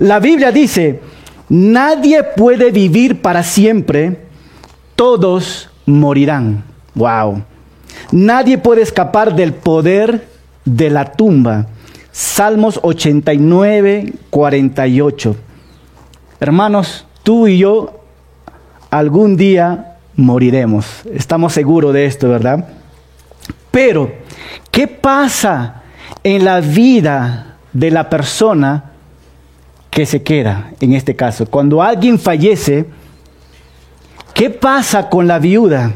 La Biblia dice, nadie puede vivir para siempre, todos morirán. Wow. Nadie puede escapar del poder de la tumba. Salmos 89, 48. Hermanos, tú y yo algún día moriremos. Estamos seguros de esto, ¿verdad? Pero, ¿qué pasa en la vida de la persona que se queda en este caso? Cuando alguien fallece, ¿qué pasa con la viuda?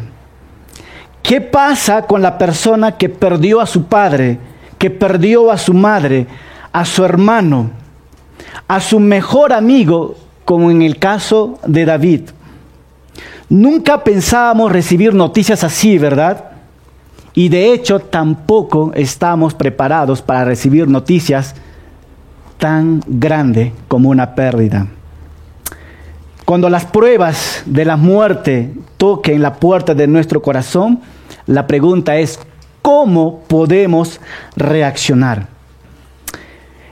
¿Qué pasa con la persona que perdió a su padre, que perdió a su madre, a su hermano, a su mejor amigo, como en el caso de David? Nunca pensábamos recibir noticias así, ¿verdad? Y de hecho tampoco estamos preparados para recibir noticias tan grandes como una pérdida. Cuando las pruebas de la muerte toquen la puerta de nuestro corazón, la pregunta es, ¿cómo podemos reaccionar?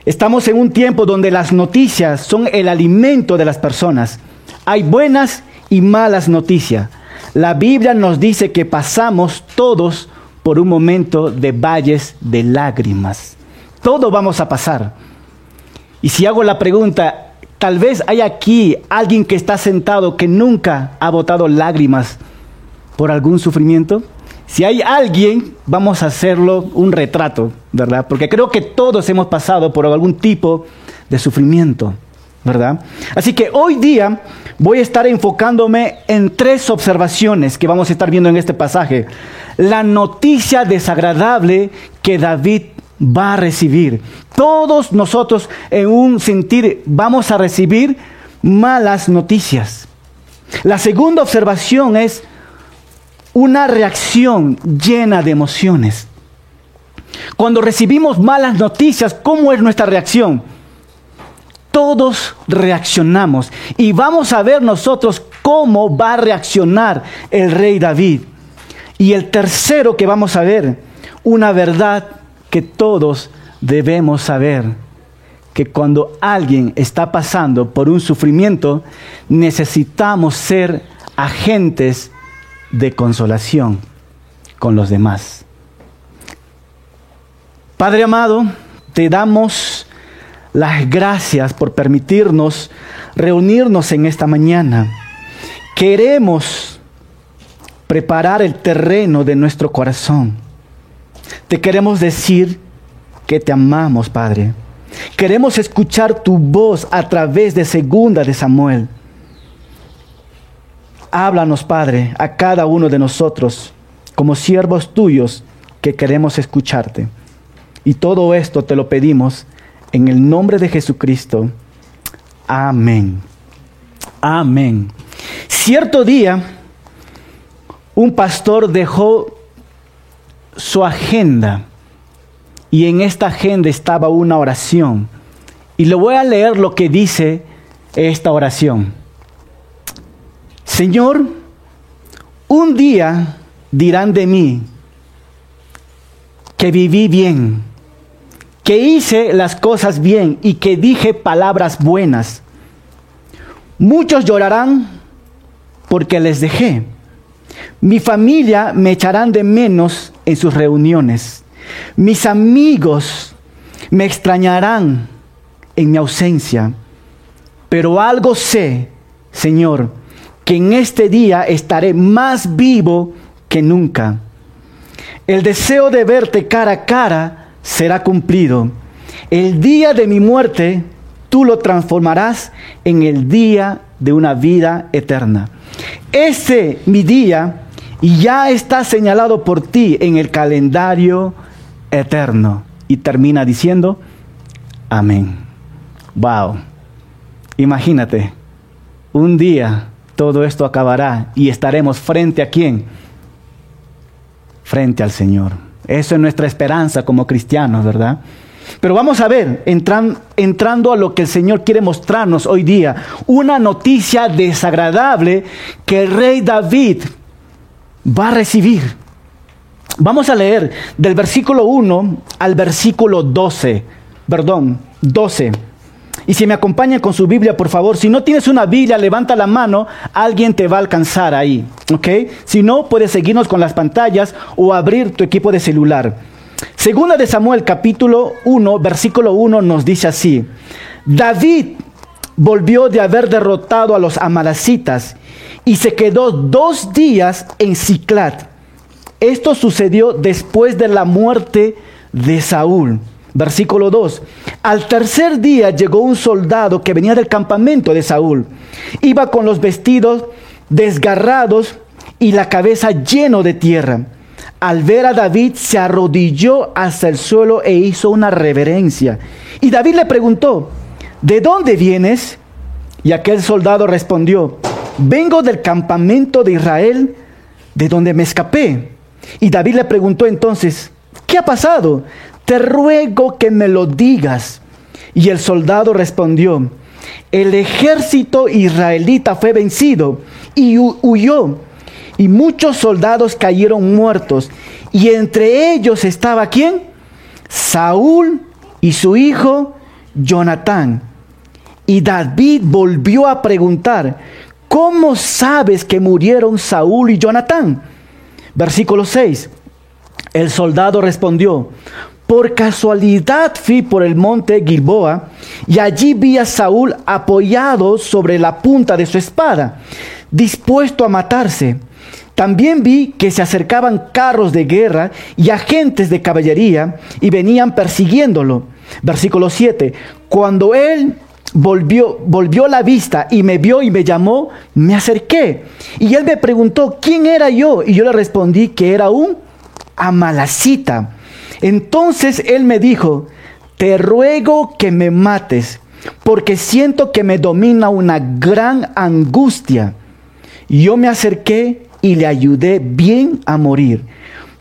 Estamos en un tiempo donde las noticias son el alimento de las personas. Hay buenas y malas noticias. La Biblia nos dice que pasamos todos por un momento de valles de lágrimas. Todo vamos a pasar. Y si hago la pregunta, tal vez hay aquí alguien que está sentado que nunca ha botado lágrimas por algún sufrimiento. Si hay alguien, vamos a hacerlo un retrato, ¿verdad? Porque creo que todos hemos pasado por algún tipo de sufrimiento, ¿verdad? Así que hoy día voy a estar enfocándome en tres observaciones que vamos a estar viendo en este pasaje. La noticia desagradable que David va a recibir. Todos nosotros en un sentir vamos a recibir malas noticias. La segunda observación es una reacción llena de emociones. Cuando recibimos malas noticias, ¿cómo es nuestra reacción? Todos reaccionamos y vamos a ver nosotros cómo va a reaccionar el rey David. Y el tercero que vamos a ver, una verdad que todos debemos saber, que cuando alguien está pasando por un sufrimiento, necesitamos ser agentes de consolación con los demás. Padre amado, te damos las gracias por permitirnos reunirnos en esta mañana. Queremos preparar el terreno de nuestro corazón. Te queremos decir que te amamos, Padre. Queremos escuchar tu voz a través de segunda de Samuel. Háblanos, Padre, a cada uno de nosotros, como siervos tuyos que queremos escucharte. Y todo esto te lo pedimos en el nombre de Jesucristo. Amén. Amén. Cierto día, un pastor dejó su agenda y en esta agenda estaba una oración. Y le voy a leer lo que dice esta oración. Señor, un día dirán de mí que viví bien, que hice las cosas bien y que dije palabras buenas. Muchos llorarán porque les dejé. Mi familia me echarán de menos en sus reuniones. Mis amigos me extrañarán en mi ausencia. Pero algo sé, Señor, que en este día estaré más vivo que nunca. El deseo de verte cara a cara será cumplido. El día de mi muerte tú lo transformarás en el día de una vida eterna. Ese mi día ya está señalado por ti en el calendario eterno. Y termina diciendo, amén. Wow. Imagínate, un día todo esto acabará y estaremos frente a quién? Frente al Señor. Eso es nuestra esperanza como cristianos, ¿verdad? Pero vamos a ver, entrando a lo que el Señor quiere mostrarnos hoy día, una noticia desagradable que el rey David va a recibir. Vamos a leer del versículo 1 al versículo 12, perdón, 12. Y si me acompañan con su Biblia, por favor, si no tienes una Biblia, levanta la mano, alguien te va a alcanzar ahí, ¿ok? Si no, puedes seguirnos con las pantallas o abrir tu equipo de celular. Segunda de Samuel, capítulo 1, versículo 1, nos dice así, David volvió de haber derrotado a los amalecitas y se quedó dos días en Ciclat. Esto sucedió después de la muerte de Saúl. Versículo 2. Al tercer día llegó un soldado que venía del campamento de Saúl. Iba con los vestidos desgarrados y la cabeza lleno de tierra. Al ver a David se arrodilló hasta el suelo e hizo una reverencia. Y David le preguntó, ¿de dónde vienes? Y aquel soldado respondió, vengo del campamento de Israel, de donde me escapé. Y David le preguntó entonces, ¿qué ha pasado? te ruego que me lo digas. Y el soldado respondió, el ejército israelita fue vencido y huyó, y muchos soldados cayeron muertos, y entre ellos estaba quién? Saúl y su hijo Jonatán. Y David volvió a preguntar, ¿cómo sabes que murieron Saúl y Jonatán? Versículo 6. El soldado respondió, por casualidad fui por el monte Gilboa y allí vi a Saúl apoyado sobre la punta de su espada, dispuesto a matarse. También vi que se acercaban carros de guerra y agentes de caballería y venían persiguiéndolo. Versículo 7. Cuando él volvió, volvió la vista y me vio y me llamó, me acerqué. Y él me preguntó, ¿quién era yo? Y yo le respondí que era un amalacita. Entonces él me dijo, te ruego que me mates, porque siento que me domina una gran angustia. Yo me acerqué y le ayudé bien a morir,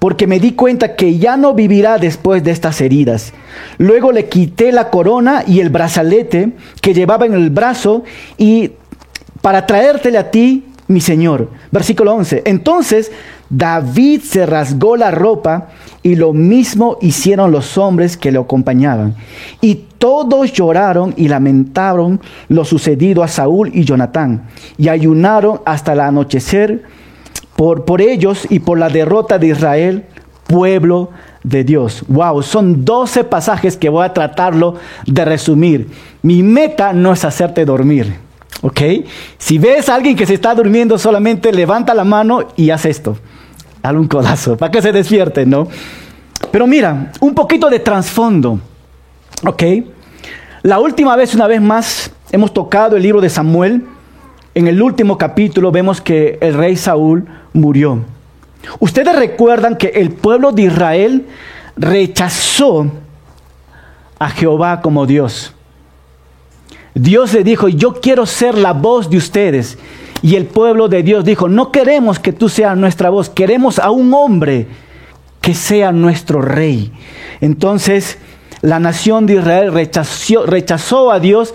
porque me di cuenta que ya no vivirá después de estas heridas. Luego le quité la corona y el brazalete que llevaba en el brazo y para traértele a ti, mi Señor. Versículo 11. Entonces David se rasgó la ropa y lo mismo hicieron los hombres que le acompañaban. Y todos lloraron y lamentaron lo sucedido a Saúl y Jonatán. Y ayunaron hasta el anochecer por, por ellos y por la derrota de Israel, pueblo de Dios. Wow, son 12 pasajes que voy a tratarlo de resumir. Mi meta no es hacerte dormir. ¿Ok? Si ves a alguien que se está durmiendo, solamente levanta la mano y haz esto dale un codazo, para que se despierte, ¿no? Pero mira, un poquito de trasfondo, ¿ok? La última vez, una vez más, hemos tocado el libro de Samuel. En el último capítulo vemos que el rey Saúl murió. Ustedes recuerdan que el pueblo de Israel rechazó a Jehová como Dios. Dios le dijo, yo quiero ser la voz de ustedes. Y el pueblo de Dios dijo, no queremos que tú seas nuestra voz, queremos a un hombre que sea nuestro rey. Entonces la nación de Israel rechazó, rechazó a Dios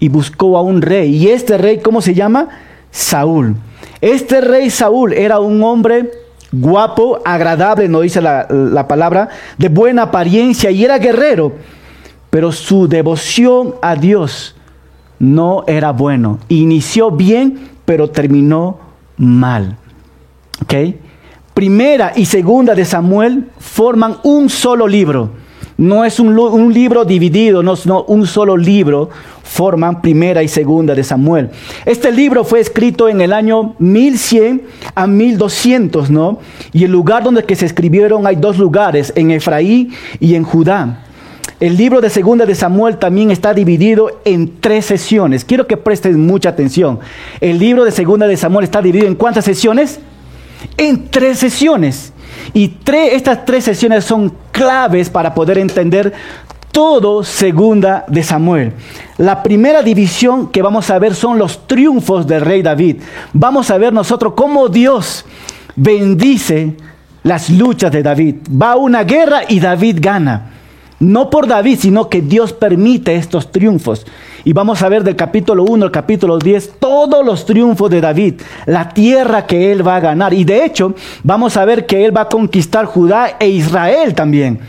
y buscó a un rey. Y este rey, ¿cómo se llama? Saúl. Este rey Saúl era un hombre guapo, agradable, no dice la, la, palabra, de buena apariencia y era guerrero, pero su devoción a Dios no era bueno. Inició bien, pero terminó mal. ¿Ok? Primera y segunda de Samuel forman un solo libro. No es un, libro dividido, no, no, un solo libro forman primera y segunda de Samuel. Este libro fue escrito en el año 1100 a 1200, ¿no? Y el lugar donde que se escribieron hay dos lugares, en Efraín y en Judá. El libro de Segunda de Samuel también está dividido en tres sesiones. Quiero que presten mucha atención. El libro de Segunda de Samuel está dividido en cuántas sesiones? En tres sesiones. Y estas tres sesiones son claves para poder entender todo Segunda de Samuel. La primera división que vamos a ver son los triunfos del rey David. Vamos a ver nosotros cómo Dios bendice las luchas de David. Va a una guerra y David gana. No por David, sino que Dios permite estos triunfos. Y vamos a ver del capítulo 1 al capítulo 10 todos los triunfos de David, la tierra que él va a ganar. Y de hecho, vamos a ver que él va a conquistar Judá e Israel también.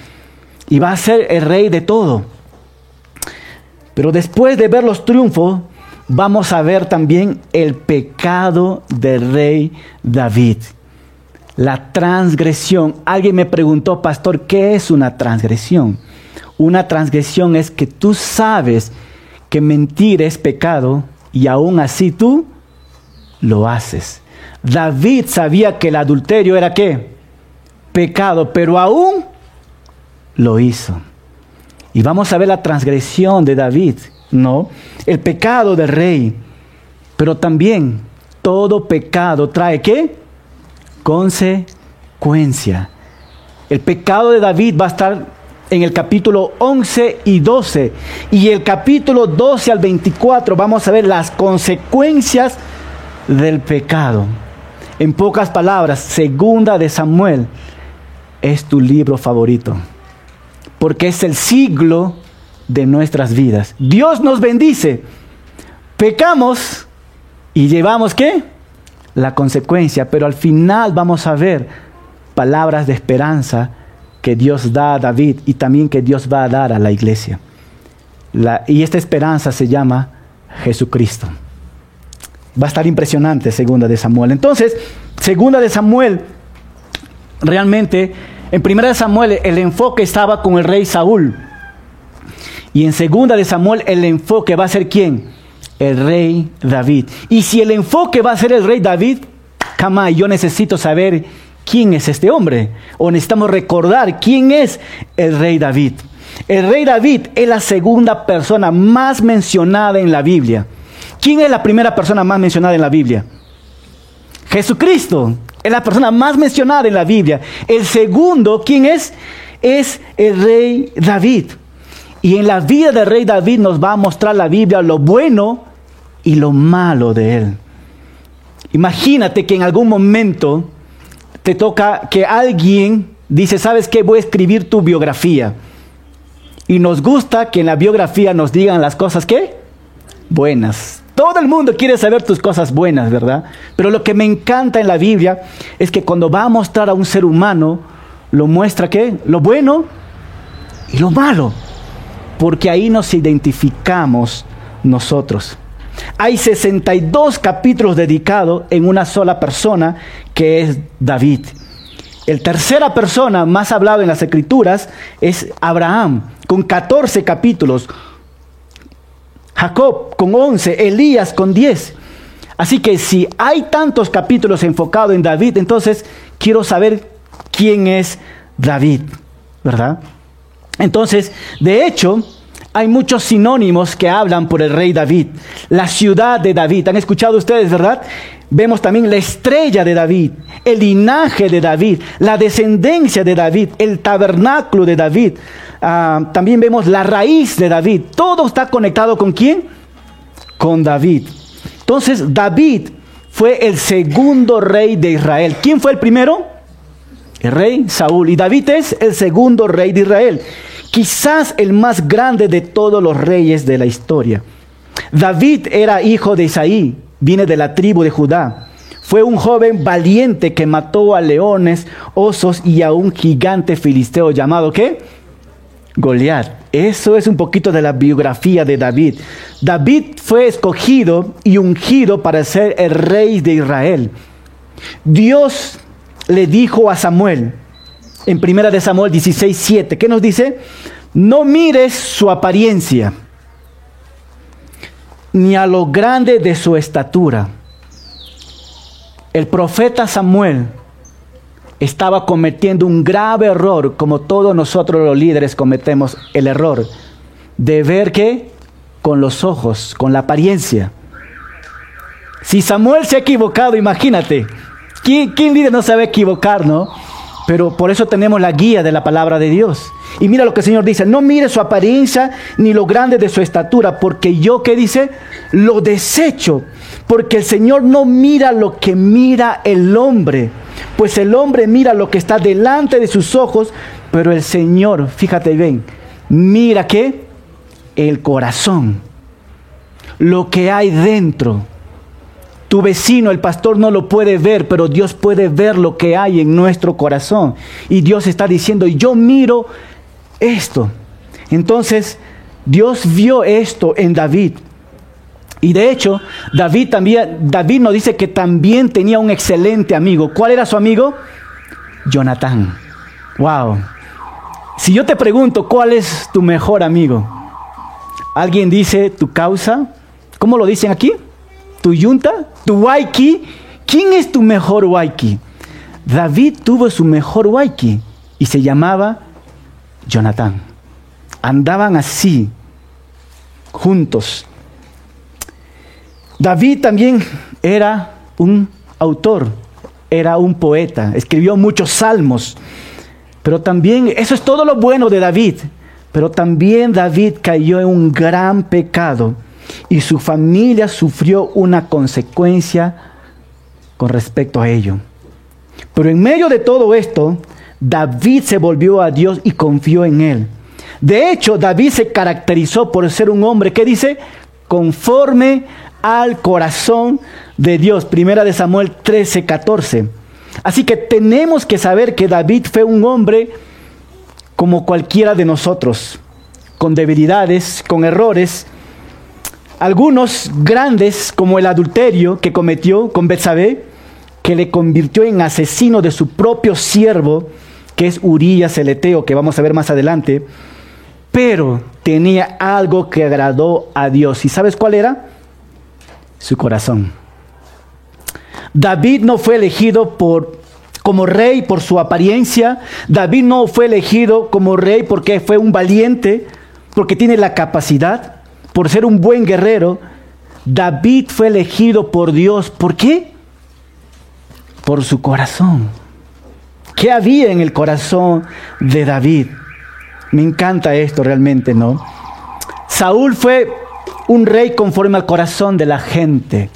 Y va a ser el rey de todo. Pero después de ver los triunfos, vamos a ver también el pecado del rey David. La transgresión. Alguien me preguntó, pastor, ¿qué es una transgresión? Una transgresión es que tú sabes que mentir es pecado y aún así tú lo haces. David sabía que el adulterio era qué? Pecado, pero aún lo hizo. Y vamos a ver la transgresión de David, ¿no? El pecado del rey. Pero también todo pecado trae qué? Consecuencia. El pecado de David va a estar en el capítulo 11 y 12. Y el capítulo 12 al 24 vamos a ver las consecuencias del pecado. En pocas palabras, segunda de Samuel es tu libro favorito porque es el siglo de nuestras vidas. Dios nos bendice, pecamos y llevamos qué? La consecuencia, pero al final vamos a ver palabras de esperanza que Dios da a David y también que Dios va a dar a la iglesia. y esta esperanza se llama Jesucristo. Va a estar impresionante segunda de Samuel. Entonces, segunda de Samuel realmente en primera de Samuel el enfoque estaba con el rey Saúl. Y en segunda de Samuel el enfoque va a ser quién? El rey David. Y si el enfoque va a ser el rey David, cama, yo necesito saber quién es este hombre. O necesitamos recordar quién es el rey David. El rey David es la segunda persona más mencionada en la Biblia. ¿Quién es la primera persona más mencionada en la Biblia? Jesucristo. Es la persona más mencionada en la Biblia. El segundo, ¿quién es? Es el rey David. Y en la vida del rey David nos va a mostrar la Biblia lo bueno y lo malo de él. Imagínate que en algún momento te toca que alguien dice, ¿sabes qué? Voy a escribir tu biografía. Y nos gusta que en la biografía nos digan las cosas que buenas. Todo el mundo quiere saber tus cosas buenas, ¿verdad? Pero lo que me encanta en la Biblia es que cuando va a mostrar a un ser humano, lo muestra qué? Lo bueno y lo malo. Porque ahí nos identificamos nosotros. Hay 62 capítulos dedicados en una sola persona es David. El tercera persona más hablado en las escrituras es Abraham, con 14 capítulos. Jacob con 11, Elías con 10. Así que si hay tantos capítulos enfocados en David, entonces quiero saber quién es David, ¿verdad? Entonces, de hecho, hay muchos sinónimos que hablan por el rey David. La ciudad de David, ¿han escuchado ustedes, verdad? Vemos también la estrella de David, el linaje de David, la descendencia de David, el tabernáculo de David. Ah, también vemos la raíz de David. Todo está conectado con quién? Con David. Entonces David fue el segundo rey de Israel. ¿Quién fue el primero? El rey Saúl. Y David es el segundo rey de Israel. Quizás el más grande de todos los reyes de la historia. David era hijo de Isaí viene de la tribu de Judá. Fue un joven valiente que mató a leones, osos y a un gigante filisteo llamado ¿qué? Goliat. Eso es un poquito de la biografía de David. David fue escogido y ungido para ser el rey de Israel. Dios le dijo a Samuel en primera de Samuel 16, 7, ¿qué nos dice? No mires su apariencia ni a lo grande de su estatura. El profeta Samuel estaba cometiendo un grave error, como todos nosotros los líderes cometemos el error, de ver que con los ojos, con la apariencia. Si Samuel se ha equivocado, imagínate, ¿quién, quién líder no sabe equivocar, no? Pero por eso tenemos la guía de la palabra de Dios. Y mira lo que el Señor dice, no mire su apariencia ni lo grande de su estatura, porque yo, ¿qué dice? Lo desecho, porque el Señor no mira lo que mira el hombre, pues el hombre mira lo que está delante de sus ojos, pero el Señor, fíjate bien, mira qué? El corazón, lo que hay dentro. Tu vecino, el pastor, no lo puede ver, pero Dios puede ver lo que hay en nuestro corazón. Y Dios está diciendo, yo miro esto. Entonces, Dios vio esto en David. Y de hecho, David también, David nos dice que también tenía un excelente amigo. ¿Cuál era su amigo? Jonatán. Wow. Si yo te pregunto, ¿cuál es tu mejor amigo? Alguien dice tu causa. ¿Cómo lo dicen aquí? ¿Tu yunta? ¿Tu waiki? ¿Quién es tu mejor waiki? David tuvo su mejor waiki y se llamaba Jonatán. Andaban así, juntos. David también era un autor, era un poeta, escribió muchos salmos. Pero también, eso es todo lo bueno de David, pero también David cayó en un gran pecado y su familia sufrió una consecuencia con respecto a ello. Pero en medio de todo esto, David se volvió a Dios y confió en él. De hecho, David se caracterizó por ser un hombre que dice, conforme al corazón de Dios. Primera de Samuel 13, 14. Así que tenemos que saber que David fue un hombre como cualquiera de nosotros, con debilidades, con errores, algunos grandes como el adulterio que cometió con Betsabé, que le convirtió en asesino de su propio siervo, que es Urías el Eteo, que vamos a ver más adelante, pero tenía algo que agradó a Dios. ¿Y sabes cuál era? Su corazón. David no fue elegido por como rey por su apariencia. David no fue elegido como rey porque fue un valiente, porque tiene la capacidad, por ser un buen guerrero. David fue elegido por Dios. ¿Por qué? Por su corazón. ¿Qué había en el corazón de David? Me encanta esto realmente, ¿no? Saúl fue un rey conforme al corazón de la gente.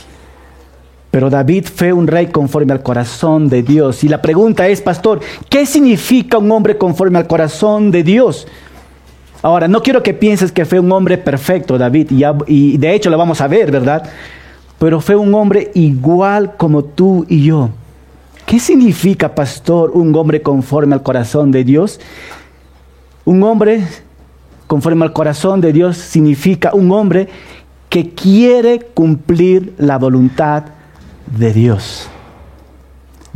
Pero David fue un rey conforme al corazón de Dios. Y la pregunta es, pastor, ¿qué significa un hombre conforme al corazón de Dios? Ahora, no quiero que pienses que fue un hombre perfecto, David, y, de hecho lo vamos a ver, ¿verdad? Pero fue un hombre igual como tú y yo. ¿Qué significa, pastor, un hombre conforme al corazón de Dios? Un hombre conforme al corazón de Dios significa un hombre que quiere cumplir la voluntad de Dios.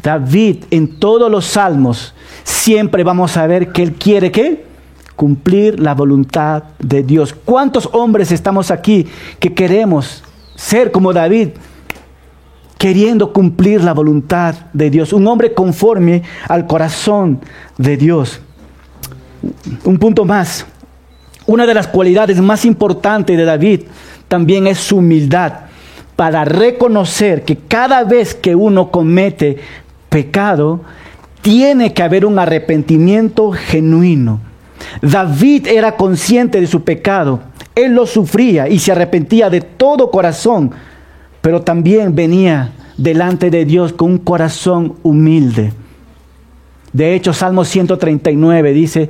David en todos los salmos siempre vamos a ver que él quiere que cumplir la voluntad de Dios. ¿Cuántos hombres estamos aquí que queremos ser como David? Queriendo cumplir la voluntad de Dios. Un hombre conforme al corazón de Dios. Un punto más. Una de las cualidades más importantes de David también es su humildad para reconocer que cada vez que uno comete pecado, tiene que haber un arrepentimiento genuino. David era consciente de su pecado, él lo sufría y se arrepentía de todo corazón, pero también venía delante de Dios con un corazón humilde. De hecho, Salmo 139 dice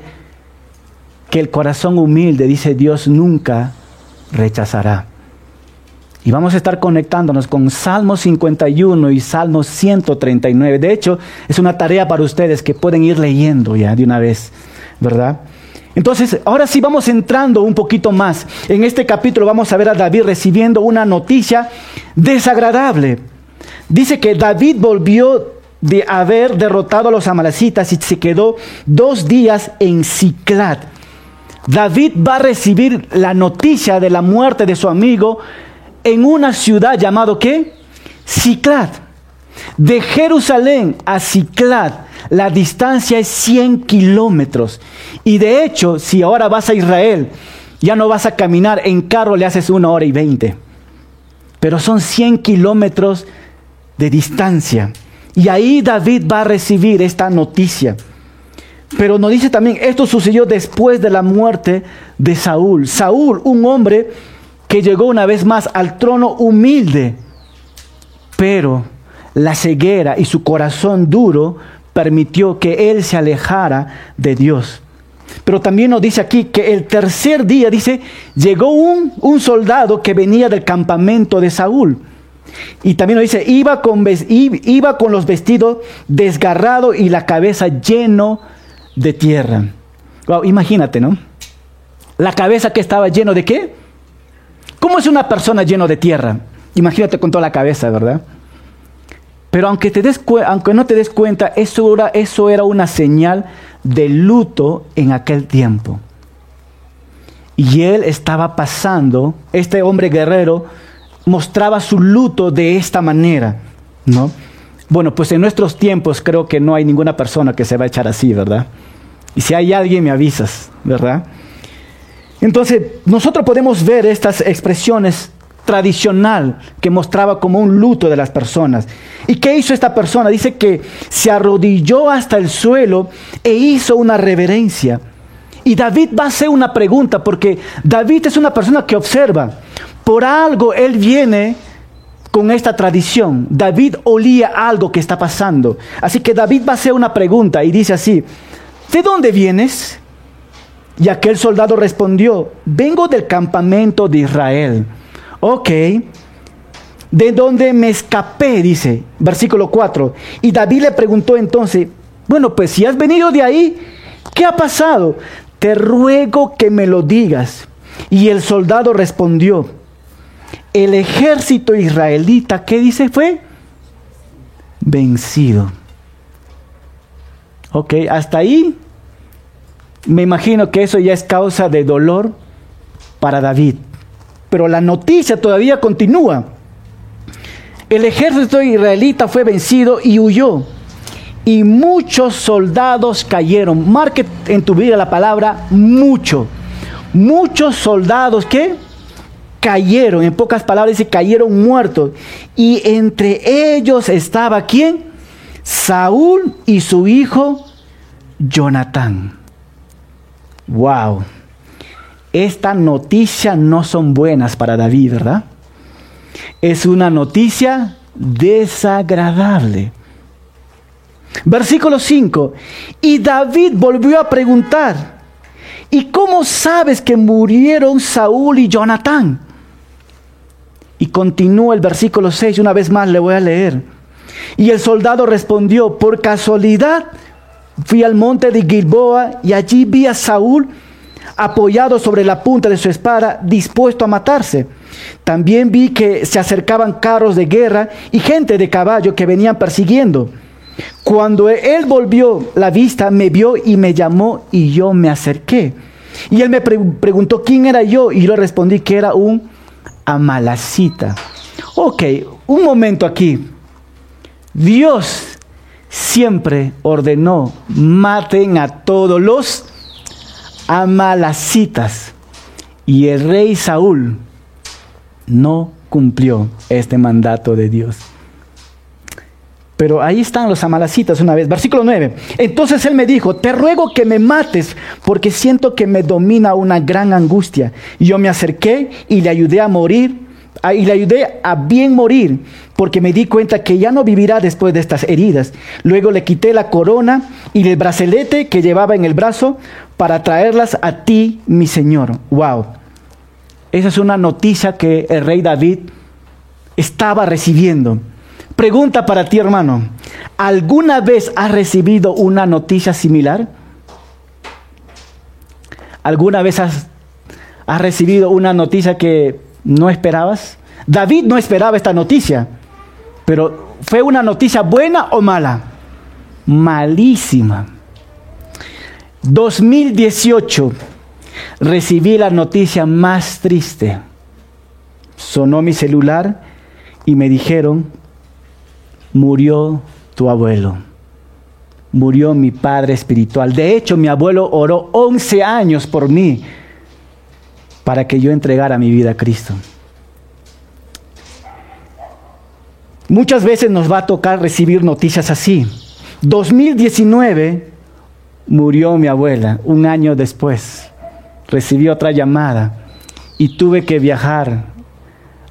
que el corazón humilde, dice Dios, nunca rechazará. Y vamos a estar conectándonos con Salmo 51 y Salmo 139. De hecho, es una tarea para ustedes que pueden ir leyendo ya de una vez, ¿verdad? Entonces, ahora sí vamos entrando un poquito más. En este capítulo vamos a ver a David recibiendo una noticia desagradable. Dice que David volvió de haber derrotado a los amalecitas y se quedó dos días en Ciclat. David va a recibir la noticia de la muerte de su amigo en una ciudad llamado ¿qué? Ciclat. De Jerusalén a Ciclat, la distancia es 100 kilómetros. Y de hecho, si ahora vas a Israel, ya no vas a caminar en carro, le haces una hora y veinte. Pero son 100 kilómetros de distancia. Y ahí David va a recibir esta noticia. Pero nos dice también, esto sucedió después de la muerte de Saúl. Saúl, un hombre que llegó una vez más al trono humilde, pero la ceguera y su corazón duro permitió que él se alejara de Dios. Pero también nos dice aquí que el tercer día, dice, llegó un, un soldado que venía del campamento de Saúl. Y también nos dice, iba con, iba con los vestidos desgarrados y la cabeza lleno de tierra. imagínate, ¿no? La cabeza que estaba lleno de qué? ¿Cómo es una persona lleno de tierra? Imagínate con toda la cabeza, ¿verdad? Pero aunque, no te des cuenta, eso era, eso era una señal de luto en aquel tiempo. Y él estaba pasando, este hombre guerrero mostraba su luto de esta manera, ¿no? Bueno, pues en nuestros tiempos creo que no hay ninguna persona que se va a echar así, ¿verdad? Y si hay alguien me avisas, ¿verdad? Entonces, nosotros podemos ver estas expresiones tradicional que mostraba como un luto de las personas. ¿Y qué hizo esta persona? Dice que se arrodilló hasta el suelo e hizo una reverencia. Y David va a hacer una pregunta porque David es una persona que observa. Por algo él viene con esta tradición. David olía algo que está pasando. Así que David va a hacer una pregunta y dice así, ¿de dónde vienes? Y aquel soldado respondió, vengo del campamento de Israel. Ok. De dónde me escapé, dice, versículo 4. Y David le preguntó entonces, bueno, pues si has venido de ahí, ¿qué ha pasado? Te ruego que me lo digas. Y el soldado respondió, el ejército israelita, ¿qué dice? Fue vencido. Ok, hasta ahí me imagino que eso ya es causa de dolor para David. Pero la noticia todavía continúa. El ejército israelita fue vencido y huyó. Y muchos soldados cayeron. Marque en tu vida la palabra mucho. Muchos soldados que cayeron. En pocas palabras dice cayeron muertos. Y entre ellos estaba quién? Saúl y su hijo Jonatán. Wow esta noticia no son buenas para David, ¿verdad? Es una noticia desagradable. Versículo 5. Y David volvió a preguntar, ¿y cómo sabes que murieron Saúl y Jonatán? Y continúa el versículo 6, una vez más le voy a leer. Y el soldado respondió, por casualidad fui al monte de Gilboa y allí vi a Saúl apoyado sobre la punta de su espada, dispuesto a matarse. También vi que se acercaban carros de guerra y gente de caballo que venían persiguiendo. Cuando él volvió la vista, me vio y me llamó y yo me acerqué. Y él me preguntó quién era yo y yo respondí que era un amalacita. Ok, un momento aquí. Dios siempre ordenó, maten a todos los amalasitas. Y el rey Saúl no cumplió este mandato de Dios. Pero ahí están los amalasitas una vez. Versículo 9. Entonces él me dijo, te ruego que me mates porque siento que me domina una gran angustia. Y yo me acerqué y le ayudé a morir y le ayudé a bien morir, porque me di cuenta que ya no vivirá después de estas heridas. Luego le quité la corona y el bracelete que llevaba en el brazo para traerlas a ti, mi Señor. Wow. Esa es una noticia que el rey David estaba recibiendo. Pregunta para ti, hermano. ¿Alguna vez has recibido una noticia similar? ¿Alguna vez has, has recibido una noticia que no esperabas? David no esperaba esta noticia, pero ¿fue una noticia buena o mala? Malísima. 2018 recibí la noticia más triste. Sonó mi celular y me dijeron, murió tu abuelo, murió mi padre espiritual. De hecho, mi abuelo oró 11 años por mí para que yo entregara mi vida a Cristo. Muchas veces nos va a tocar recibir noticias así. 2019 murió mi abuela, un año después recibí otra llamada y tuve que viajar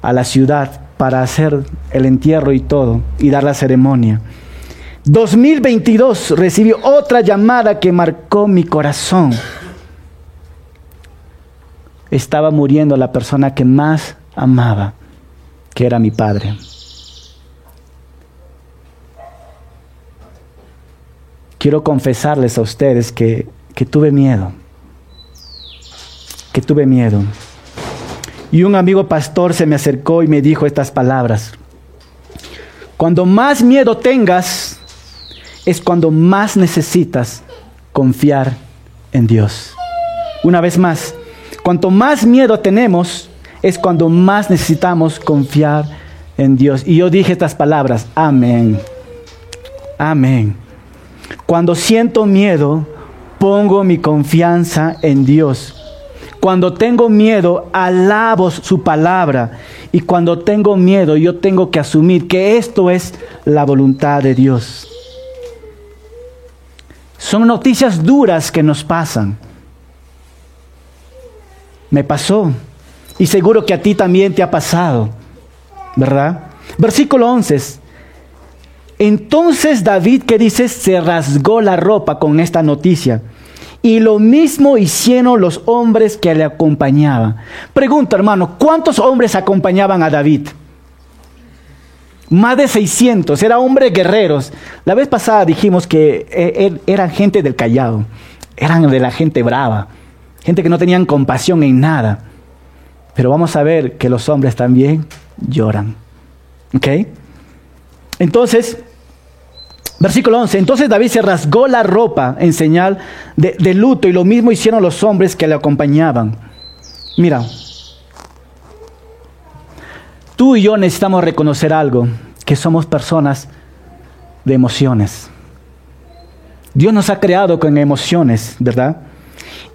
a la ciudad para hacer el entierro y todo y dar la ceremonia. 2022 recibí otra llamada que marcó mi corazón estaba muriendo la persona que más amaba, que era mi padre. Quiero confesarles a ustedes que, que tuve miedo, que tuve miedo. Y un amigo pastor se me acercó y me dijo estas palabras. Cuando más miedo tengas, es cuando más necesitas confiar en Dios. Una vez más, cuanto más miedo tenemos, es cuando más necesitamos confiar en Dios. Y yo dije estas palabras, amén, amén. Cuando siento miedo, pongo mi confianza en Dios. Cuando tengo miedo, alabo su palabra. Y cuando tengo miedo, yo tengo que asumir que esto es la voluntad de Dios. Son noticias duras que nos pasan. Me pasó. Y seguro que a ti también te ha pasado. ¿Verdad? Versículo 11. Entonces David, que dice, se rasgó la ropa con esta noticia. Y lo mismo hicieron los hombres que le acompañaban. Pregunta, hermano, ¿cuántos hombres acompañaban a David? Más de 600, eran hombres guerreros. La vez pasada dijimos que e, e, eran gente del callado, eran de la gente brava, gente que no tenían compasión en nada. Pero vamos a ver que los hombres también lloran. ¿Ok? Entonces, Versículo 11. Entonces David se rasgó la ropa en señal de, luto y lo mismo hicieron los hombres que le acompañaban. Mira, tú y yo necesitamos reconocer algo, que somos personas de emociones. Dios nos ha creado con emociones, ¿verdad?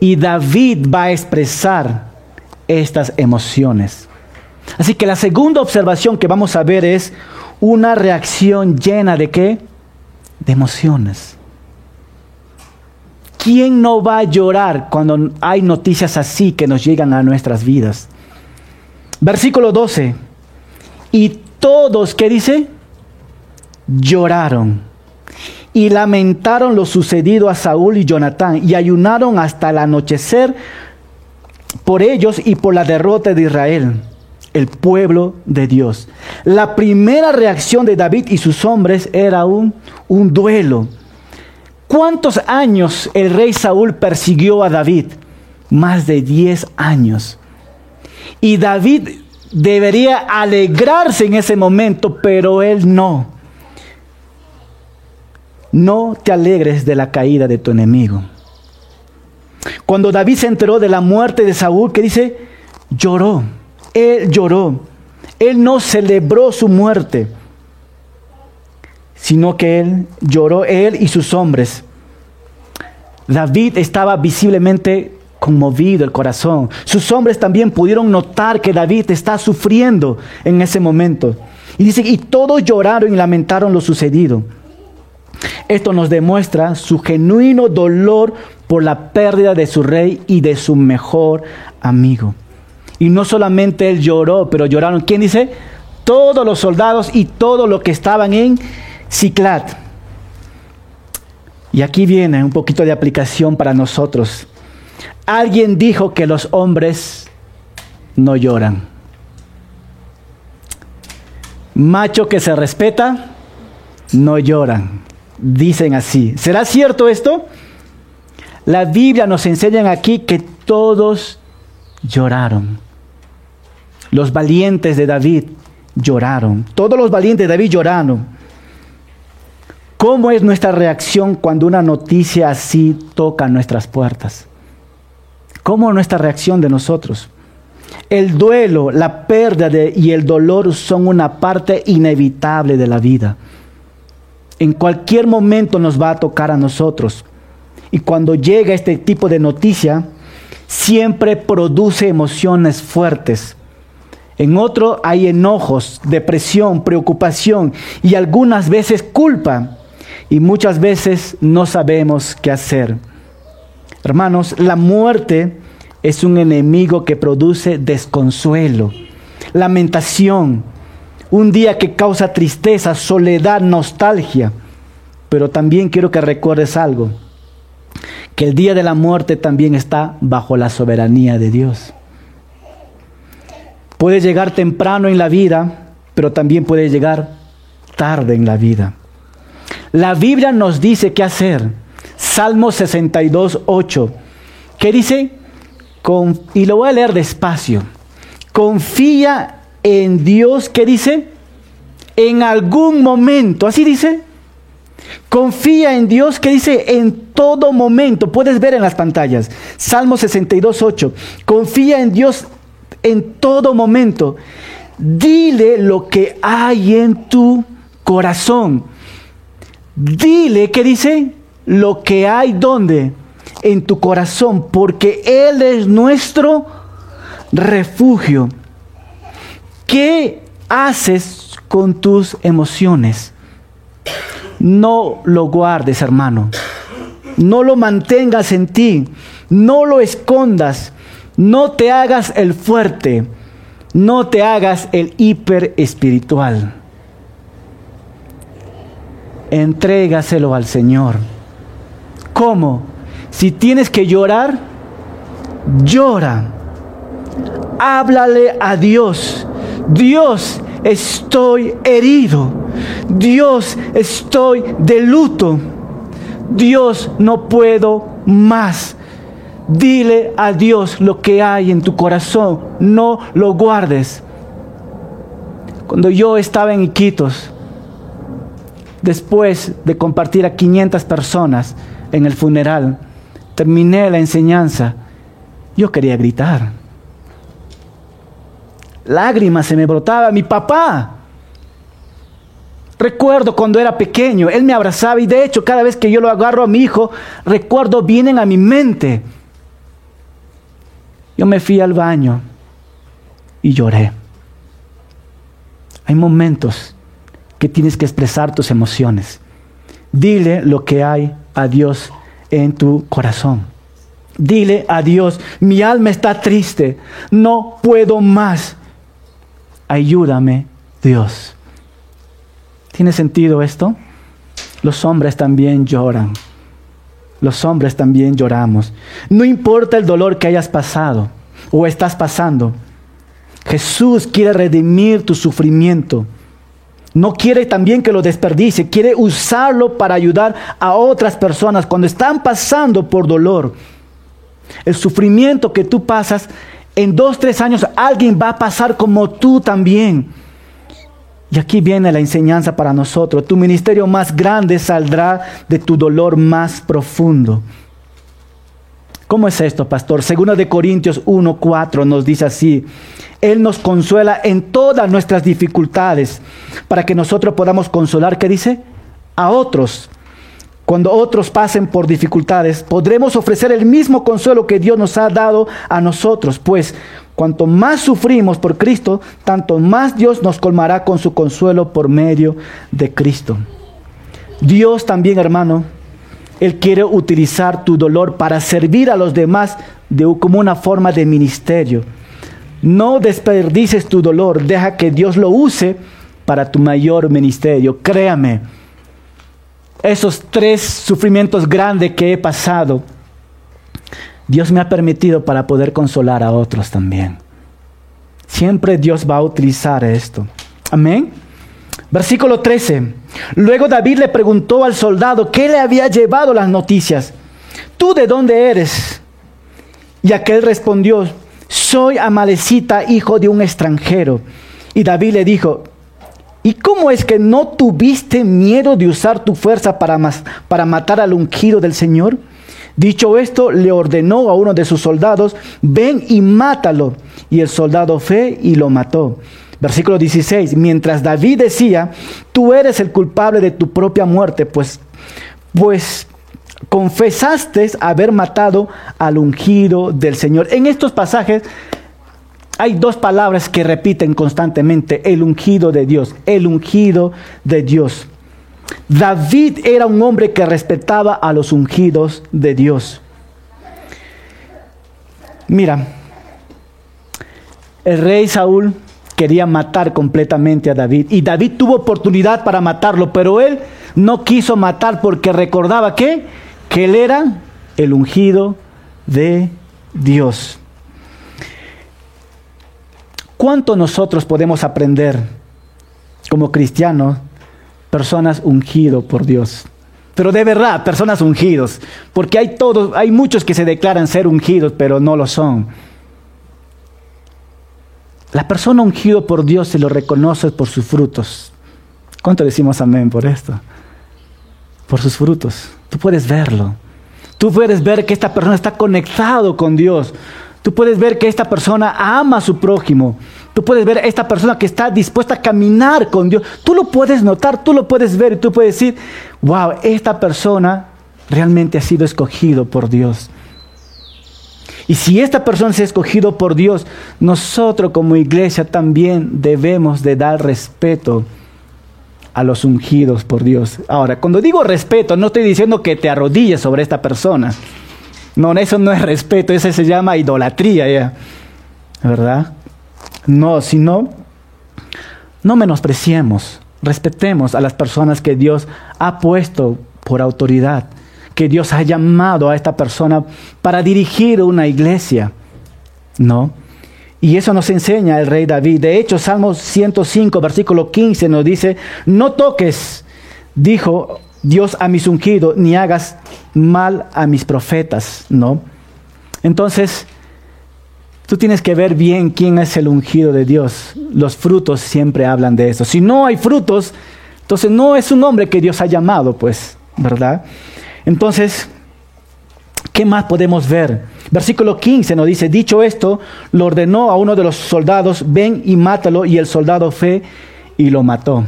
Y David va a expresar estas emociones. Así que la segunda observación que vamos a ver es una reacción llena de qué? de emociones. ¿Quién no va a llorar cuando hay noticias así que nos llegan a nuestras vidas? Versículo 12. Y todos, ¿qué dice? Lloraron y lamentaron lo sucedido a Saúl y Jonatán y ayunaron hasta el anochecer por ellos y por la derrota de Israel el pueblo de Dios. La primera reacción de David y sus hombres era un, un duelo. ¿Cuántos años el rey Saúl persiguió a David? Más de 10 años. Y David debería alegrarse en ese momento, pero él no. No te alegres de la caída de tu enemigo. Cuando David se enteró de la muerte de Saúl, que dice, lloró él lloró. Él no celebró su muerte, sino que él lloró, él y sus hombres. David estaba visiblemente conmovido el corazón. Sus hombres también pudieron notar que David está sufriendo en ese momento. Y dice, y todos lloraron y lamentaron lo sucedido. Esto nos demuestra su genuino dolor por la pérdida de su rey y de su mejor amigo. Y no solamente él lloró, pero lloraron. ¿Quién dice? Todos los soldados y todos los que estaban en Ciclat. Y aquí viene un poquito de aplicación para nosotros. Alguien dijo que los hombres no lloran. Macho que se respeta, no lloran. Dicen así. ¿Será cierto esto? La Biblia nos enseña aquí que todos lloraron. Los valientes de David lloraron. Todos los valientes de David lloraron. ¿Cómo es nuestra reacción cuando una noticia así toca nuestras puertas? ¿Cómo es nuestra reacción de nosotros? El duelo, la pérdida y el dolor son una parte inevitable de la vida. En cualquier momento nos va a tocar a nosotros. Y cuando llega este tipo de noticia, siempre produce emociones fuertes. En otro hay enojos, depresión, preocupación y algunas veces culpa. Y muchas veces no sabemos qué hacer. Hermanos, la muerte es un enemigo que produce desconsuelo, lamentación, un día que causa tristeza, soledad, nostalgia. Pero también quiero que recuerdes algo, que el día de la muerte también está bajo la soberanía de Dios. Puede llegar temprano en la vida, pero también puede llegar tarde en la vida. La Biblia nos dice qué hacer. Salmo 62, 8. ¿Qué dice? y lo voy a leer despacio. Confía en Dios, ¿qué dice? En algún momento, así dice. Confía en Dios, ¿qué dice? En todo momento. Puedes ver en las pantallas. Salmo 62, 8. Confía en Dios en todo momento. Dile lo que hay en tu corazón. Dile, ¿qué dice? Lo que hay donde? En tu corazón, porque Él es nuestro refugio. ¿Qué haces con tus emociones? No lo guardes, hermano. No lo mantengas en ti. No lo escondas. No te hagas el fuerte. No te hagas el hiper espiritual. Entrégaselo al Señor. ¿Cómo? Si tienes que llorar, llora. Háblale a Dios. Dios, estoy herido. Dios, estoy de luto. Dios, no puedo más. Dile a Dios lo que hay en tu corazón. No lo guardes. Cuando yo estaba en Iquitos, después de compartir a 500 personas en el funeral, terminé la enseñanza, yo quería gritar. Lágrimas se me brotaba. Mi papá. Recuerdo cuando era pequeño, él me abrazaba y de hecho cada vez que yo lo agarro a mi hijo, recuerdo vienen a mi mente. Yo me fui al baño y lloré. Hay momentos que tienes que expresar tus emociones. Dile lo que hay a Dios en tu corazón. Dile a Dios, mi alma está triste, no puedo más. Ayúdame, Dios. ¿Tiene sentido esto? Los hombres también lloran. Los hombres también lloramos. No importa el dolor que hayas pasado o estás pasando. Jesús quiere redimir tu sufrimiento. No quiere también que lo desperdicie, quiere usarlo para ayudar a otras personas cuando están pasando por dolor. El sufrimiento que tú pasas, en dos, tres años alguien va a pasar como tú también. Y aquí viene la enseñanza para nosotros. Tu ministerio más grande saldrá de tu dolor más profundo. ¿Cómo es esto, pastor? Segunda de Corintios 1:4 nos dice así: Él nos consuela en todas nuestras dificultades para que nosotros podamos consolar, ¿qué dice? A otros. Cuando otros pasen por dificultades, podremos ofrecer el mismo consuelo que Dios nos ha dado a nosotros, pues cuanto más sufrimos por Cristo, tanto más Dios nos colmará con su consuelo por medio de Cristo. Dios también, hermano, él quiere utilizar tu dolor para servir a los demás de, como una forma de ministerio. No desperdices tu dolor, deja que Dios lo use para tu mayor ministerio. Créame, esos tres sufrimientos grandes que he pasado, Dios me ha permitido para poder consolar a otros también. Siempre Dios va a utilizar esto. Amén. Versículo 13. Luego David le preguntó al soldado qué le había llevado las noticias. ¿Tú de dónde eres? Y aquel respondió, soy amalecita, hijo de un extranjero. Y David le dijo, ¿y cómo es que no tuviste miedo de usar tu fuerza para, para matar al ungido del Señor? Dicho esto, le ordenó a uno de sus soldados, ven y mátalo. Y el soldado fue y lo mató. Versículo 16, mientras David decía, tú eres el culpable de tu propia muerte, pues, pues confesaste haber matado al ungido del Señor. En estos pasajes hay dos palabras que repiten constantemente, el ungido de Dios, el ungido de Dios. David era un hombre que respetaba a los ungidos de Dios. Mira, el rey Saúl quería matar completamente a David. Y David tuvo oportunidad para matarlo, pero él no quiso matar porque recordaba que, que él era el ungido de Dios. ¿Cuánto nosotros podemos aprender como cristianos, personas ungidos por Dios? Pero de verdad, personas ungidos. Porque hay todos, hay muchos que se declaran ser ungidos, pero no lo son. La persona ungido por Dios se lo reconoce por sus frutos. ¿Cuánto decimos amén por esto? Por sus frutos. Tú puedes verlo. Tú puedes ver que esta persona está conectado con Dios. Tú puedes ver que esta persona ama a su prójimo. Tú puedes ver a esta persona que está dispuesta a caminar con Dios. Tú lo puedes notar, tú lo puedes ver y tú puedes decir, wow, esta persona realmente ha sido escogido por Dios. Y si esta persona se ha escogido por Dios, nosotros como iglesia también debemos de dar respeto a los ungidos por Dios. Ahora, cuando digo respeto, no estoy diciendo que te arrodilles sobre esta persona. No, eso no es respeto, eso se llama idolatría. ¿verdad? No, sino no menospreciemos, respetemos a las personas que Dios ha puesto por autoridad, que Dios ha llamado a esta persona para dirigir una iglesia, ¿no? Y eso nos enseña el rey David. De hecho, Salmos 105, versículo 15 nos dice, no toques, dijo Dios a mis ungidos, ni hagas mal a mis profetas, ¿no? Entonces, tú tienes que ver bien quién es el ungido de Dios. Los frutos siempre hablan de eso. Si no hay frutos, entonces no es un hombre que Dios ha llamado, pues, ¿verdad? Entonces, ¿qué más podemos ver? Versículo 15 nos dice, dicho esto, lo ordenó a uno de los soldados, ven y mátalo, y el soldado fue y lo mató.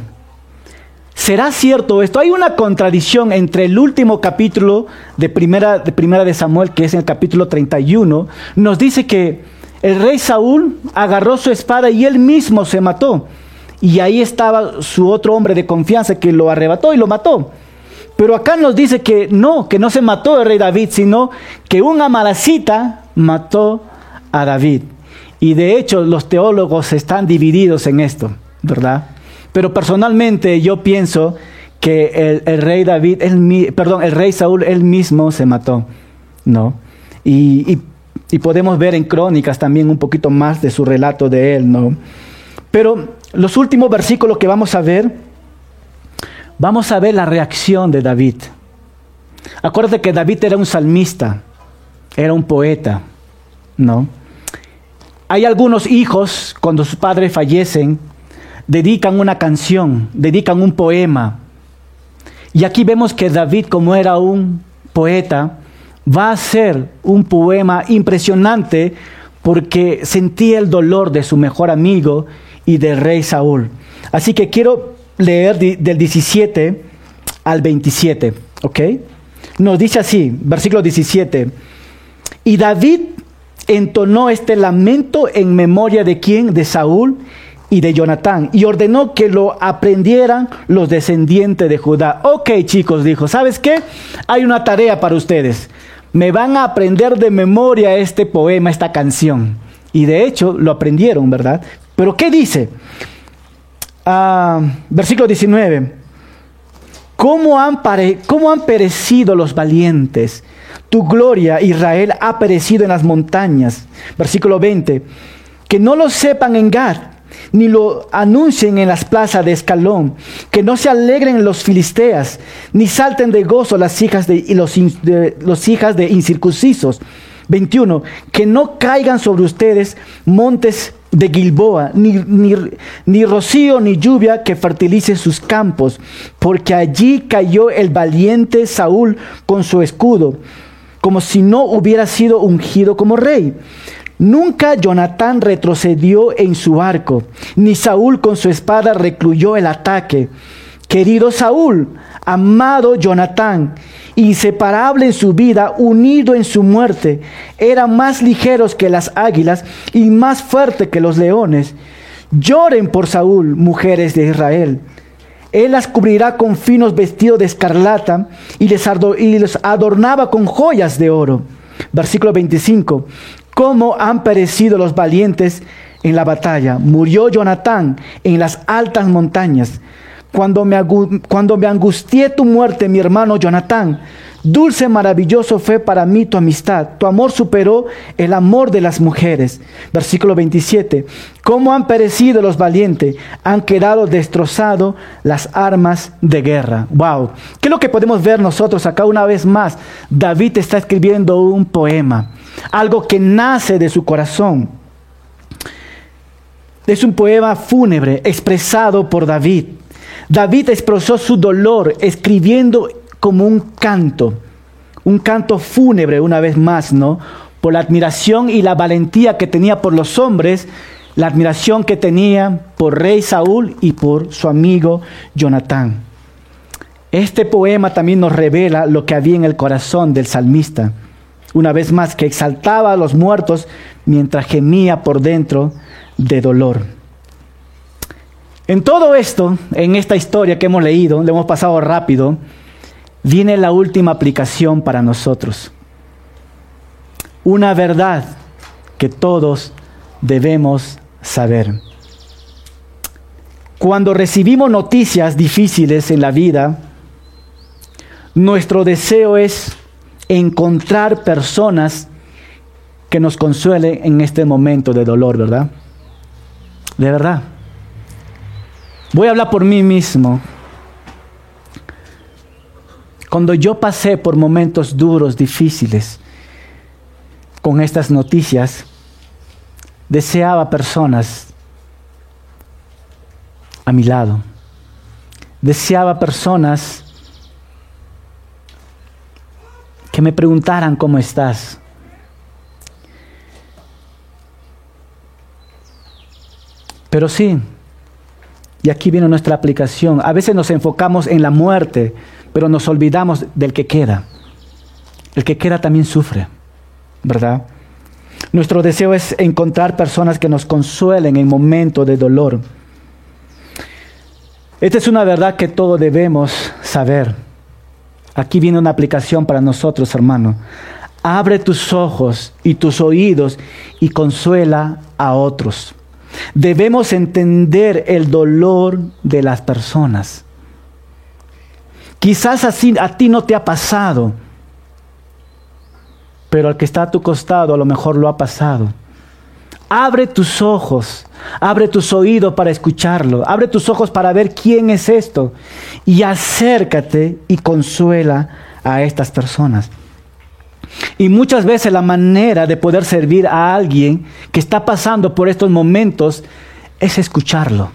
¿Será cierto esto? Hay una contradicción entre el último capítulo de primera, de primera de Samuel, que es el capítulo 31, nos dice que el rey Saúl agarró su espada y él mismo se mató. Y ahí estaba su otro hombre de confianza que lo arrebató y lo mató. Pero acá nos dice que no, que no se mató el rey David, sino que un amalacita mató a David. Y de hecho los teólogos están divididos en esto, ¿verdad? Pero personalmente yo pienso que el, rey David, el, perdón, el rey Saúl, él mismo se mató, ¿no? Y, y, podemos ver en crónicas también un poquito más de su relato de él, ¿no? Pero los últimos versículos que vamos a ver, vamos a ver la reacción de David. Acuérdate que David era un salmista, era un poeta, ¿no? Hay algunos hijos, cuando sus padres fallecen, dedican una canción, dedican un poema. Y aquí vemos que David, como era un poeta, va a hacer un poema impresionante porque sentía el dolor de su mejor amigo y del rey Saúl. Así que quiero leer del 17 al 27, ¿ok? Nos dice así, versículo 17, y David entonó este lamento en memoria de quién, de Saúl, y de Jonatán y ordenó que lo aprendieran los descendientes de Judá. Ok chicos, dijo, ¿sabes qué? Hay una tarea para ustedes. Me van a aprender de memoria este poema, esta canción. Y de hecho lo aprendieron, ¿verdad? Pero ¿qué dice? Ah, versículo 19. ¿Cómo ¿Cómo han perecido los valientes? Tu gloria, Israel, ha perecido en las montañas. Versículo 20. Que no lo sepan en Gad ni lo anuncien en las plazas de escalón, que no se alegren los filisteas, ni salten de gozo las hijas de, los, hijas de incircuncisos. 21. Que no caigan sobre ustedes montes de Gilboa, ni, ni, rocío ni lluvia que fertilice sus campos, porque allí cayó el valiente Saúl con su escudo, como si no hubiera sido ungido como rey. Nunca Jonatán retrocedió en su arco, ni Saúl con su espada recluyó el ataque. Querido Saúl, amado Jonatán, inseparable en su vida, unido en su muerte, eran más ligeros que las águilas y más fuertes que los leones. Lloren por Saúl, mujeres de Israel. Él las cubrirá con finos vestidos de escarlata y les, y les adornaba con joyas de oro. Versículo 25 cómo han perecido los valientes en la batalla. Murió Jonatán en las altas montañas. Cuando me, angustié tu muerte, mi hermano Jonatán, Dulce, maravilloso fue para mí tu amistad. Tu amor superó el amor de las mujeres. Versículo 27. ¿Cómo han perecido los valientes? Han quedado destrozados las armas de guerra. Wow. ¿Qué es lo que podemos ver nosotros acá una vez más? David está escribiendo un poema. Algo que nace de su corazón. Es un poema fúnebre expresado por David. David expresó su dolor escribiendo como un canto, un canto fúnebre una vez más, ¿no? Por la admiración y la valentía que tenía por los hombres, la admiración que tenía por rey Saúl y por su amigo Jonatán. Este poema también nos revela lo que había en el corazón del salmista. Una vez más, que exaltaba a los muertos mientras gemía por dentro de dolor. En todo esto, en esta historia que hemos leído, le hemos pasado rápido, viene la última aplicación para nosotros. Una verdad que todos debemos saber. Cuando recibimos noticias difíciles en la vida, nuestro deseo es encontrar personas que nos consuelen en este momento de dolor, ¿verdad? De verdad. Voy a hablar por mí mismo. Cuando yo pasé por momentos duros, difíciles, con estas noticias, deseaba personas a mi lado. Deseaba personas que me preguntaran cómo estás. Pero sí, y aquí viene nuestra aplicación, a veces nos enfocamos en la muerte, pero nos olvidamos del que queda. El que queda también sufre, ¿verdad? Nuestro deseo es encontrar personas que nos consuelen en momentos de dolor. Esta es una verdad que todos debemos saber. Aquí viene una aplicación para nosotros, hermano. Abre tus ojos y tus oídos y consuela a otros. Debemos entender el dolor de las personas. Quizás así a ti no te ha pasado, pero al que está a tu costado a lo mejor lo ha pasado. Abre tus ojos, abre tus oídos para escucharlo, abre tus ojos para ver quién es esto y acércate y consuela a estas personas. Y muchas veces la manera de poder servir a alguien que está pasando por estos momentos es escucharlo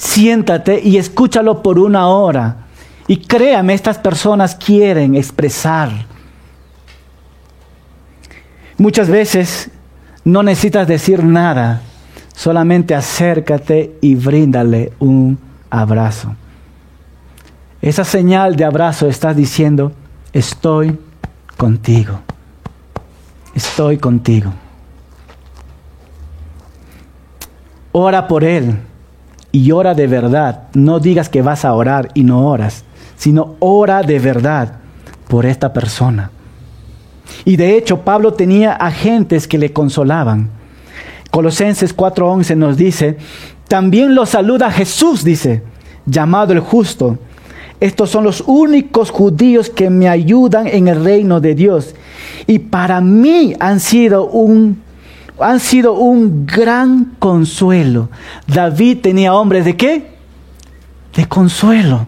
siéntate y escúchalo por una hora. Y créame, estas personas quieren expresar. Muchas veces no necesitas decir nada, solamente acércate y bríndale un abrazo. Esa señal de abrazo estás diciendo, estoy contigo, estoy contigo. Ora por él y ora de verdad. No digas que vas a orar y no oras, sino ora de verdad por esta persona. Y de hecho Pablo tenía agentes que le consolaban. Colosenses 4:11 nos dice, también lo saluda Jesús, dice, llamado el justo. Estos son los únicos judíos que me ayudan en el reino de Dios. Y para mí han sido un han sido un gran consuelo. David tenía hombres de qué? De consuelo.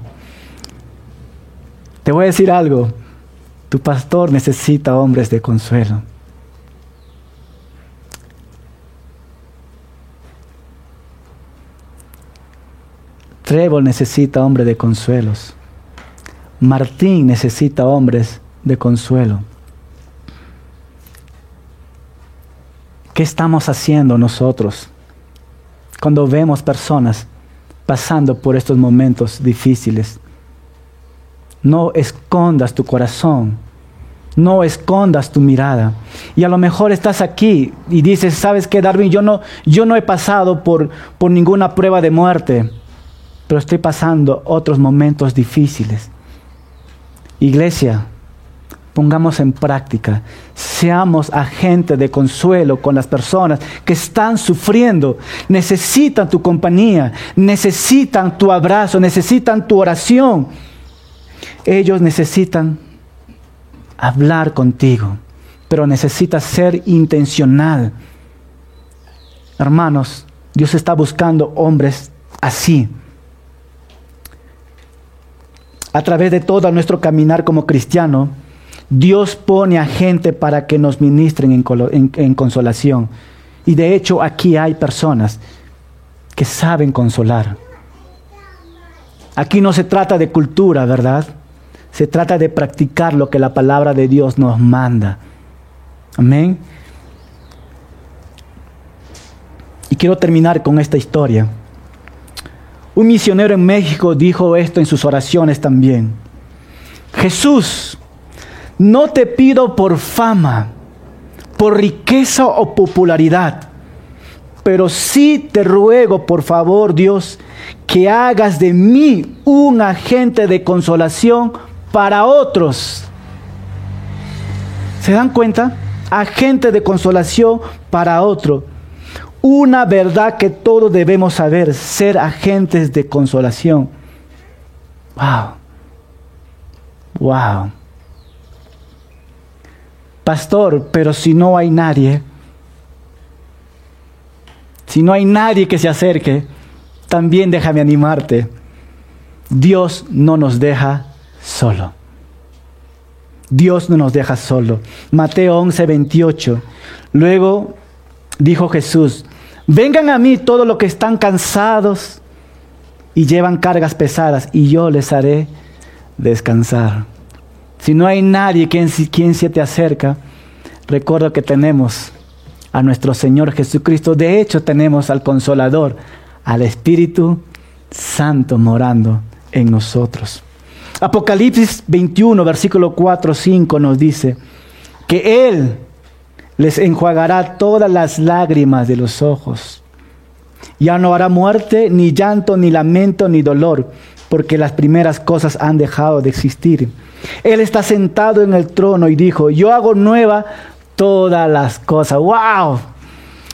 Te voy a decir algo. Tu pastor necesita hombres de consuelo. Trevor necesita hombres de consuelos. Martín necesita hombres de consuelo. ¿Qué estamos haciendo nosotros cuando vemos personas pasando por estos momentos difíciles? No escondas tu corazón, no escondas tu mirada. Y a lo mejor estás aquí y dices, ¿sabes qué, Darwin? Yo no, yo no he pasado por, por ninguna prueba de muerte, pero estoy pasando otros momentos difíciles. Iglesia, pongamos en práctica. Seamos agentes de consuelo con las personas que están sufriendo, necesitan tu compañía, necesitan tu abrazo, necesitan tu oración. Ellos necesitan hablar contigo, pero necesitas ser intencional. Hermanos, Dios está buscando hombres así. A través de todo nuestro caminar como cristiano, Dios pone a gente para que nos ministren en, consolación. Y de hecho aquí hay personas que saben consolar. Aquí no se trata de cultura, ¿verdad? Se trata de practicar lo que la palabra de Dios nos manda. Amén. Y quiero terminar con esta historia. Un misionero en México dijo esto en sus oraciones también. Jesús, no te pido por fama, por riqueza o popularidad, pero sí te ruego, por favor, Dios, que hagas de mí un agente de consolación para otros. ¿Se dan cuenta? Agente de consolación para otro. Una verdad que todos debemos saber, ser agentes de consolación. Wow. Wow. Pastor, pero si no hay nadie, si no hay nadie que se acerque, también déjame animarte. Dios no nos deja solo. Dios no nos deja solo. Mateo 11, 28. Luego dijo Jesús, vengan a mí todos los que están cansados y llevan cargas pesadas y yo les haré descansar. Si no hay nadie quien, quien se te acerca, recuerdo que tenemos a nuestro Señor Jesucristo. De hecho, tenemos al Consolador, al Espíritu Santo morando en nosotros. Apocalipsis 21, versículo 4, 5 nos dice que Él les enjuagará todas las lágrimas de los ojos. Ya no habrá muerte, ni llanto, ni lamento, ni dolor, porque las primeras cosas han dejado de existir. Él está sentado en el trono y dijo, yo hago nueva todas las cosas. ¡Wow!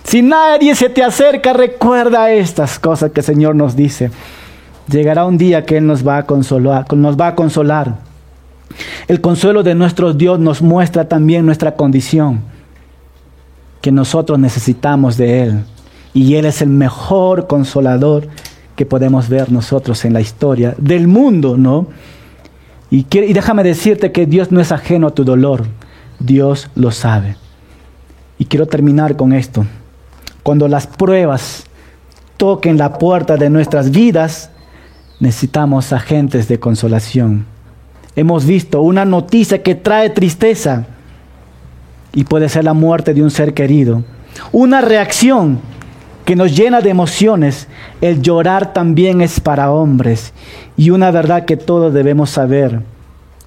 Si nadie se te acerca, recuerda estas cosas que el Señor nos dice. Llegará un día que Él nos va a consolar, nos va a consolar. El consuelo de nuestro Dios nos muestra también nuestra condición, que nosotros necesitamos de Él. Y Él es el mejor consolador que podemos ver nosotros en la historia del mundo, ¿no? Y, déjame decirte que Dios no es ajeno a tu dolor, Dios lo sabe. Y quiero terminar con esto. Cuando las pruebas toquen la puerta de nuestras vidas, necesitamos agentes de consolación. Hemos visto una noticia que trae tristeza y puede ser la muerte de un ser querido. Una reacción que nos llena de emociones. El llorar también es para hombres. Y una verdad que todos debemos saber.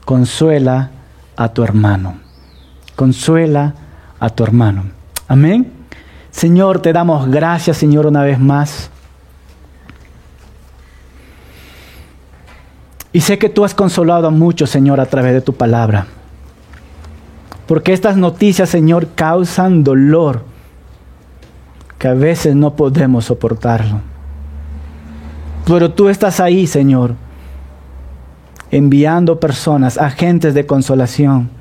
Consuela a tu hermano. Consuela a tu hermano. Amén. Señor, te damos gracias, Señor, una vez más Y sé que tú has consolado a muchos, Señor, a través de tu palabra. Porque estas noticias, Señor, causan dolor que a veces no podemos soportarlo. Pero tú estás ahí, Señor, enviando personas, agentes de consolación.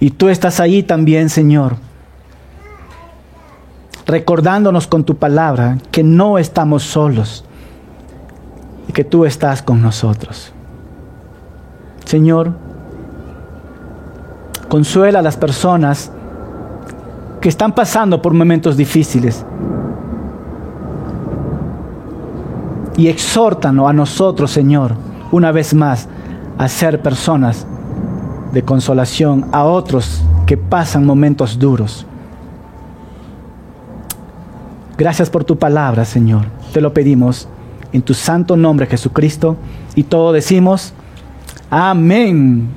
Y tú estás ahí también, Señor, recordándonos con tu palabra que no estamos solos y que tú estás con nosotros. Señor, consuela a las personas que están pasando por momentos difíciles. Y exhórtanos a nosotros, Señor, una vez más, a ser personas de consolación a otros que pasan momentos duros. Gracias por tu palabra, Señor. Te lo pedimos en tu santo nombre Jesucristo. Y todos decimos, amén.